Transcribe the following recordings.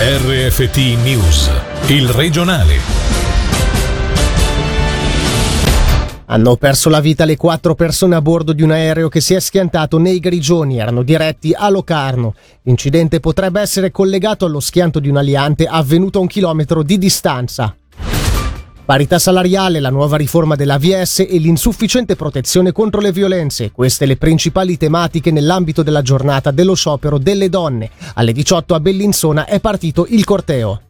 RFT News, il regionale. Hanno perso la vita le quattro persone a bordo di un aereo che si è schiantato nei Grigioni, erano diretti a Locarno. L'incidente potrebbe essere collegato allo schianto di un aliante avvenuto a un chilometro di distanza. Parità salariale, la nuova riforma dell'AVS e l'insufficiente protezione contro le violenze. Queste le principali tematiche nell'ambito della giornata dello sciopero delle donne. Alle 18 a Bellinzona è partito il corteo.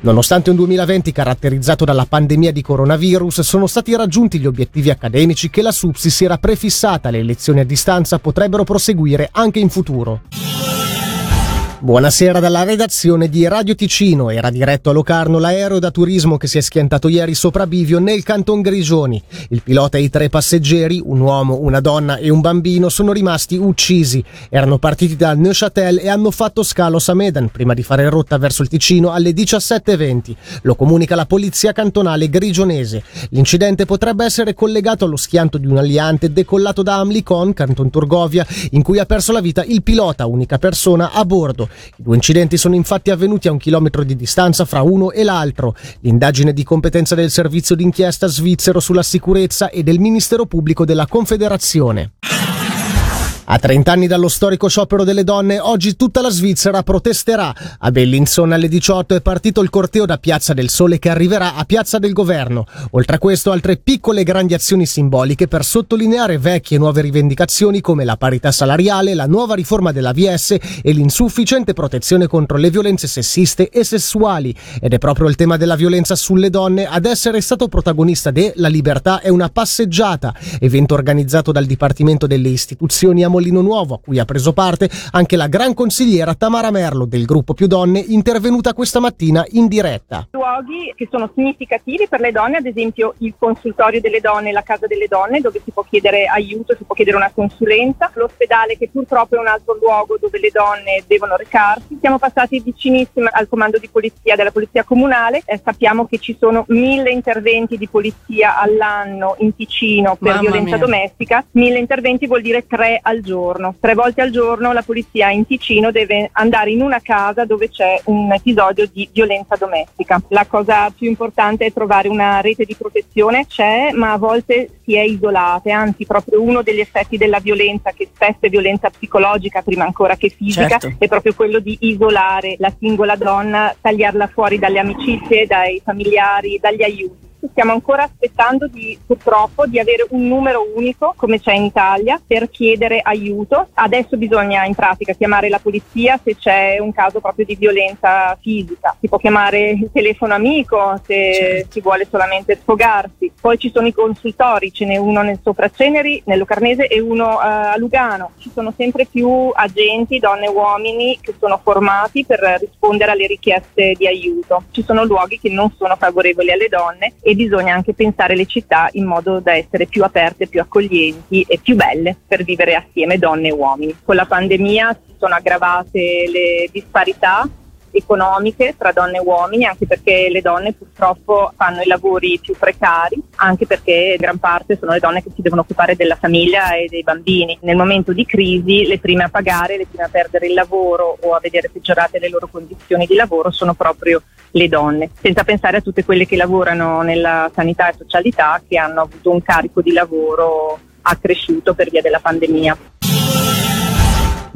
Nonostante un 2020 caratterizzato dalla pandemia di coronavirus, sono stati raggiunti gli obiettivi accademici che la SUPSI si era prefissata. Le lezioni a distanza potrebbero proseguire anche in futuro. Buonasera dalla redazione di Radio Ticino. Era diretto a Locarno l'aereo da turismo che si è schiantato ieri sopra Bivio nel canton Grigioni. Il pilota e i tre passeggeri, un uomo, una donna e un bambino, sono rimasti uccisi. Erano partiti da Neuchâtel e hanno fatto scalo a Samedan prima di fare rotta verso il Ticino alle 17.20. Lo comunica la polizia cantonale grigionese. L'incidente potrebbe essere collegato allo schianto di un aliante decollato da Amlicon, canton Turgovia, in cui ha perso la vita il pilota, unica persona a bordo. I due incidenti sono infatti avvenuti a un chilometro di distanza fra uno e l'altro. L'indagine di competenza del servizio d'inchiesta svizzero sulla sicurezza e del Ministero Pubblico della Confederazione. A 30 anni dallo storico sciopero delle donne, oggi tutta la Svizzera protesterà. A Bellinzona alle 18 è partito il corteo da Piazza del Sole che arriverà a Piazza del Governo. Oltre a questo, altre piccole e grandi azioni simboliche per sottolineare vecchie e nuove rivendicazioni come la parità salariale, la nuova riforma dell'AVS e l'insufficiente protezione contro le violenze sessiste e sessuali. Ed è proprio il tema della violenza sulle donne ad essere stato protagonista de La libertà è una passeggiata, evento organizzato dal Dipartimento delle Istituzioni a Molino Nuovo, a cui ha preso parte anche la gran consigliera Tamara Merlo del gruppo Più Donne, intervenuta questa mattina in diretta. Luoghi che sono significativi per le donne, ad esempio il consultorio delle donne, la casa delle donne, dove si può chiedere aiuto, si può chiedere una consulenza, l'ospedale che purtroppo è un altro luogo dove le donne devono recarsi. Siamo passati vicinissimi al comando di polizia della polizia comunale, eh, sappiamo che ci sono mille interventi di polizia all'anno in Ticino per Mamma violenza mia. domestica, mille interventi vuol dire tre al giorno. Tre volte al giorno la polizia in Ticino deve andare in una casa dove c'è un episodio di violenza domestica. La cosa più importante è trovare una rete di protezione, c'è, ma a volte si è isolate, anzi proprio uno degli effetti della violenza, che spesso è violenza psicologica prima ancora che fisica, Certo. è proprio quello di isolare la singola donna, tagliarla fuori dalle amicizie, dai familiari, dagli aiuti. Stiamo ancora aspettando di, purtroppo di avere un numero unico come c'è in Italia per chiedere aiuto. Adesso bisogna in pratica chiamare la polizia se c'è un caso proprio di violenza fisica. Si può chiamare il telefono amico se Certo. si vuole solamente sfogarsi. Poi ci sono i consultori, ce n'è uno nel Sopraceneri, nel Locarnese e uno eh, a Lugano. Ci sono sempre più agenti, donne e uomini che sono formati per rispondere alle richieste di aiuto. Ci sono luoghi che non sono favorevoli alle donne e bisogna anche pensare le città in modo da essere più aperte, più accoglienti e più belle per vivere assieme donne e uomini. Con la pandemia si sono aggravate le disparità economiche tra donne e uomini, anche perché le donne purtroppo fanno i lavori più precari, anche perché gran parte sono le donne che si devono occupare della famiglia e dei bambini. Nel momento di crisi le prime a pagare, le prime a perdere il lavoro o a vedere peggiorate le loro condizioni di lavoro sono proprio le donne, senza pensare a tutte quelle che lavorano nella sanità e socialità che hanno avuto un carico di lavoro accresciuto per via della pandemia.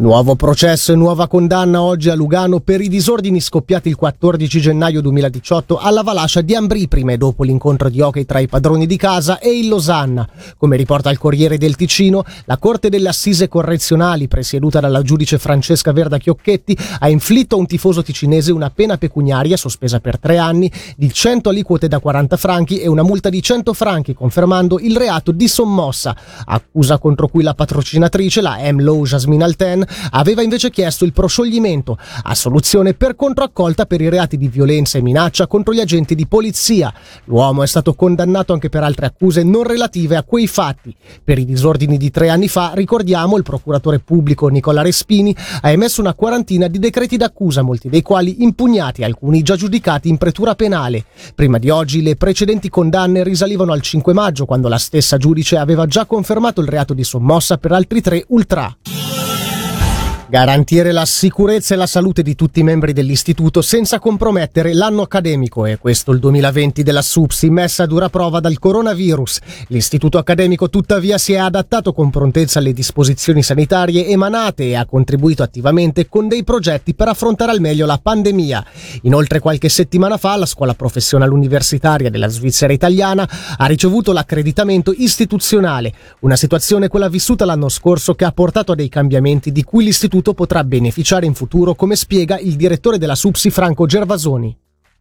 Nuovo processo e nuova condanna oggi a Lugano per i disordini scoppiati il 14 gennaio 2018 alla Valascia di Ambrì prima e dopo l'incontro di hockey tra i padroni di casa e il Losanna. Come riporta il Corriere del Ticino, la Corte delle Assise Correzionali, presieduta dalla giudice Francesca Verda Chiocchetti, ha inflitto a un tifoso ticinese una pena pecuniaria sospesa per tre anni di 100 aliquote da 40 franchi e una multa di 100 franchi, confermando il reato di sommossa, accusa contro cui la patrocinatrice, la M. Low Jasmine Alten, aveva invece chiesto il proscioglimento, a soluzione per controaccolta per i reati di violenza e minaccia contro gli agenti di polizia. L'uomo è stato condannato anche per altre accuse non relative a quei fatti. Per i disordini di tre anni fa, ricordiamo, il procuratore pubblico Nicola Respini ha emesso una quarantina di decreti d'accusa, molti dei quali impugnati, alcuni già giudicati in pretura penale. Prima di oggi le precedenti condanne risalivano al 5 maggio, quando la stessa giudice aveva già confermato il reato di sommossa per altri tre ultra. Garantire la sicurezza e la salute di tutti i membri dell'istituto senza compromettere l'anno accademico è questo il 2020 della SUPSI messa a dura prova dal coronavirus. L'istituto accademico tuttavia si è adattato con prontezza alle disposizioni sanitarie emanate e ha contribuito attivamente con dei progetti per affrontare al meglio la pandemia. Inoltre qualche settimana fa la scuola professionale universitaria della Svizzera italiana ha ricevuto l'accreditamento istituzionale, una situazione quella vissuta l'anno scorso che ha portato a dei cambiamenti di cui l'istituto l'istituto potrà beneficiare in futuro, come spiega il direttore della SUPSI Franco Gervasoni.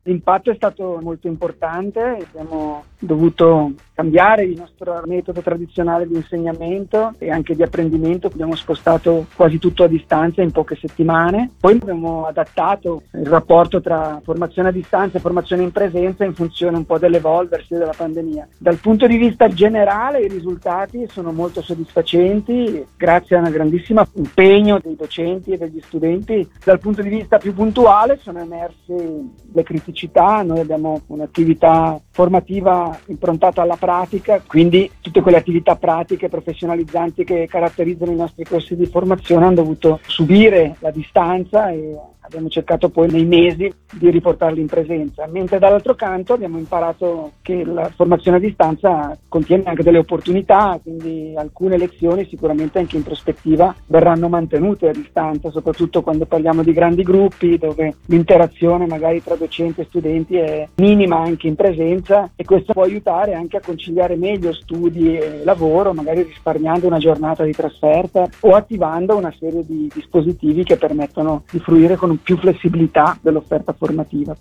L'impatto è stato molto importante, abbiamo dovuto cambiare il nostro metodo tradizionale di insegnamento e anche di apprendimento, abbiamo spostato quasi tutto a distanza in poche settimane, poi abbiamo adattato il rapporto tra formazione a distanza e formazione in presenza in funzione un po' dell'evolversi della pandemia. Dal punto di vista generale i risultati sono molto soddisfacenti grazie a un grandissimo impegno dei docenti e degli studenti. Dal punto di vista più puntuale sono emerse le criticità, noi abbiamo un'attività formativa improntata alla pratica, quindi tutte quelle attività pratiche professionalizzanti che caratterizzano i nostri corsi di formazione hanno dovuto subire la distanza e abbiamo cercato poi nei mesi di riportarli in presenza, mentre dall'altro canto abbiamo imparato che la formazione a distanza contiene anche delle opportunità, quindi alcune lezioni sicuramente anche in prospettiva verranno mantenute a distanza, soprattutto quando parliamo di grandi gruppi dove l'interazione magari tra docenti e studenti è minima anche in presenza e questo può aiutare anche a conciliare meglio studi e lavoro, magari risparmiando una giornata di trasferta o attivando una serie di dispositivi che permettono di fruire con un più flessibilità dell'offerta formativa.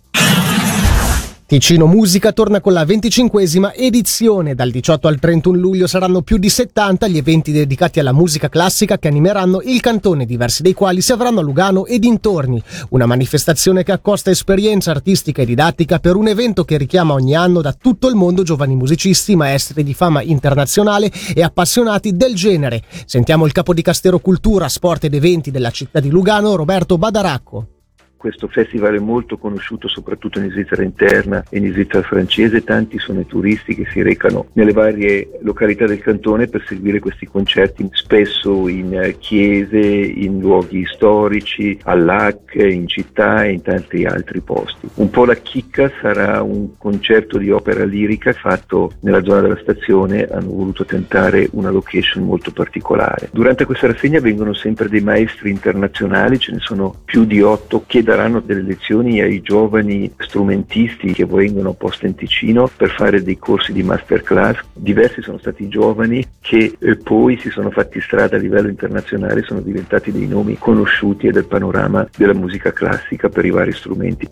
Ticino Musica torna con la venticinquesima edizione. Dal 18 al 31 luglio saranno più di 70 gli eventi dedicati alla musica classica che animeranno il cantone, diversi dei quali si avranno a Lugano e dintorni. Una manifestazione che accosta esperienza artistica e didattica per un evento che richiama ogni anno da tutto il mondo giovani musicisti, maestri di fama internazionale e appassionati del genere. Sentiamo il capo di Castero Cultura, Sport ed Eventi della città di Lugano, Roberto Badaracco. Questo festival è molto conosciuto soprattutto in Svizzera interna e in Svizzera francese, tanti sono i turisti che si recano nelle varie località del cantone per seguire questi concerti, spesso in chiese, in luoghi storici, all'AC, in città e in tanti altri posti. Un po' la chicca sarà un concerto di opera lirica fatto nella zona della stazione, hanno voluto tentare una location molto particolare. Durante questa rassegna vengono sempre dei maestri internazionali, ce ne sono più di otto che daranno delle lezioni ai giovani strumentisti che vengono posti in Ticino per fare dei corsi di masterclass. Diversi sono stati giovani che eh, poi si sono fatti strada a livello internazionale, sono diventati dei nomi conosciuti del panorama della musica classica per i vari strumenti.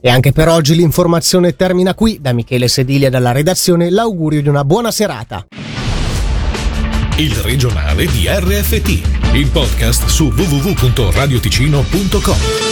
E anche per oggi l'informazione termina qui. Da Michele Sedilia dalla redazione l'augurio di una buona serata. Il regionale di RFT, il podcast su www.radioticino.com.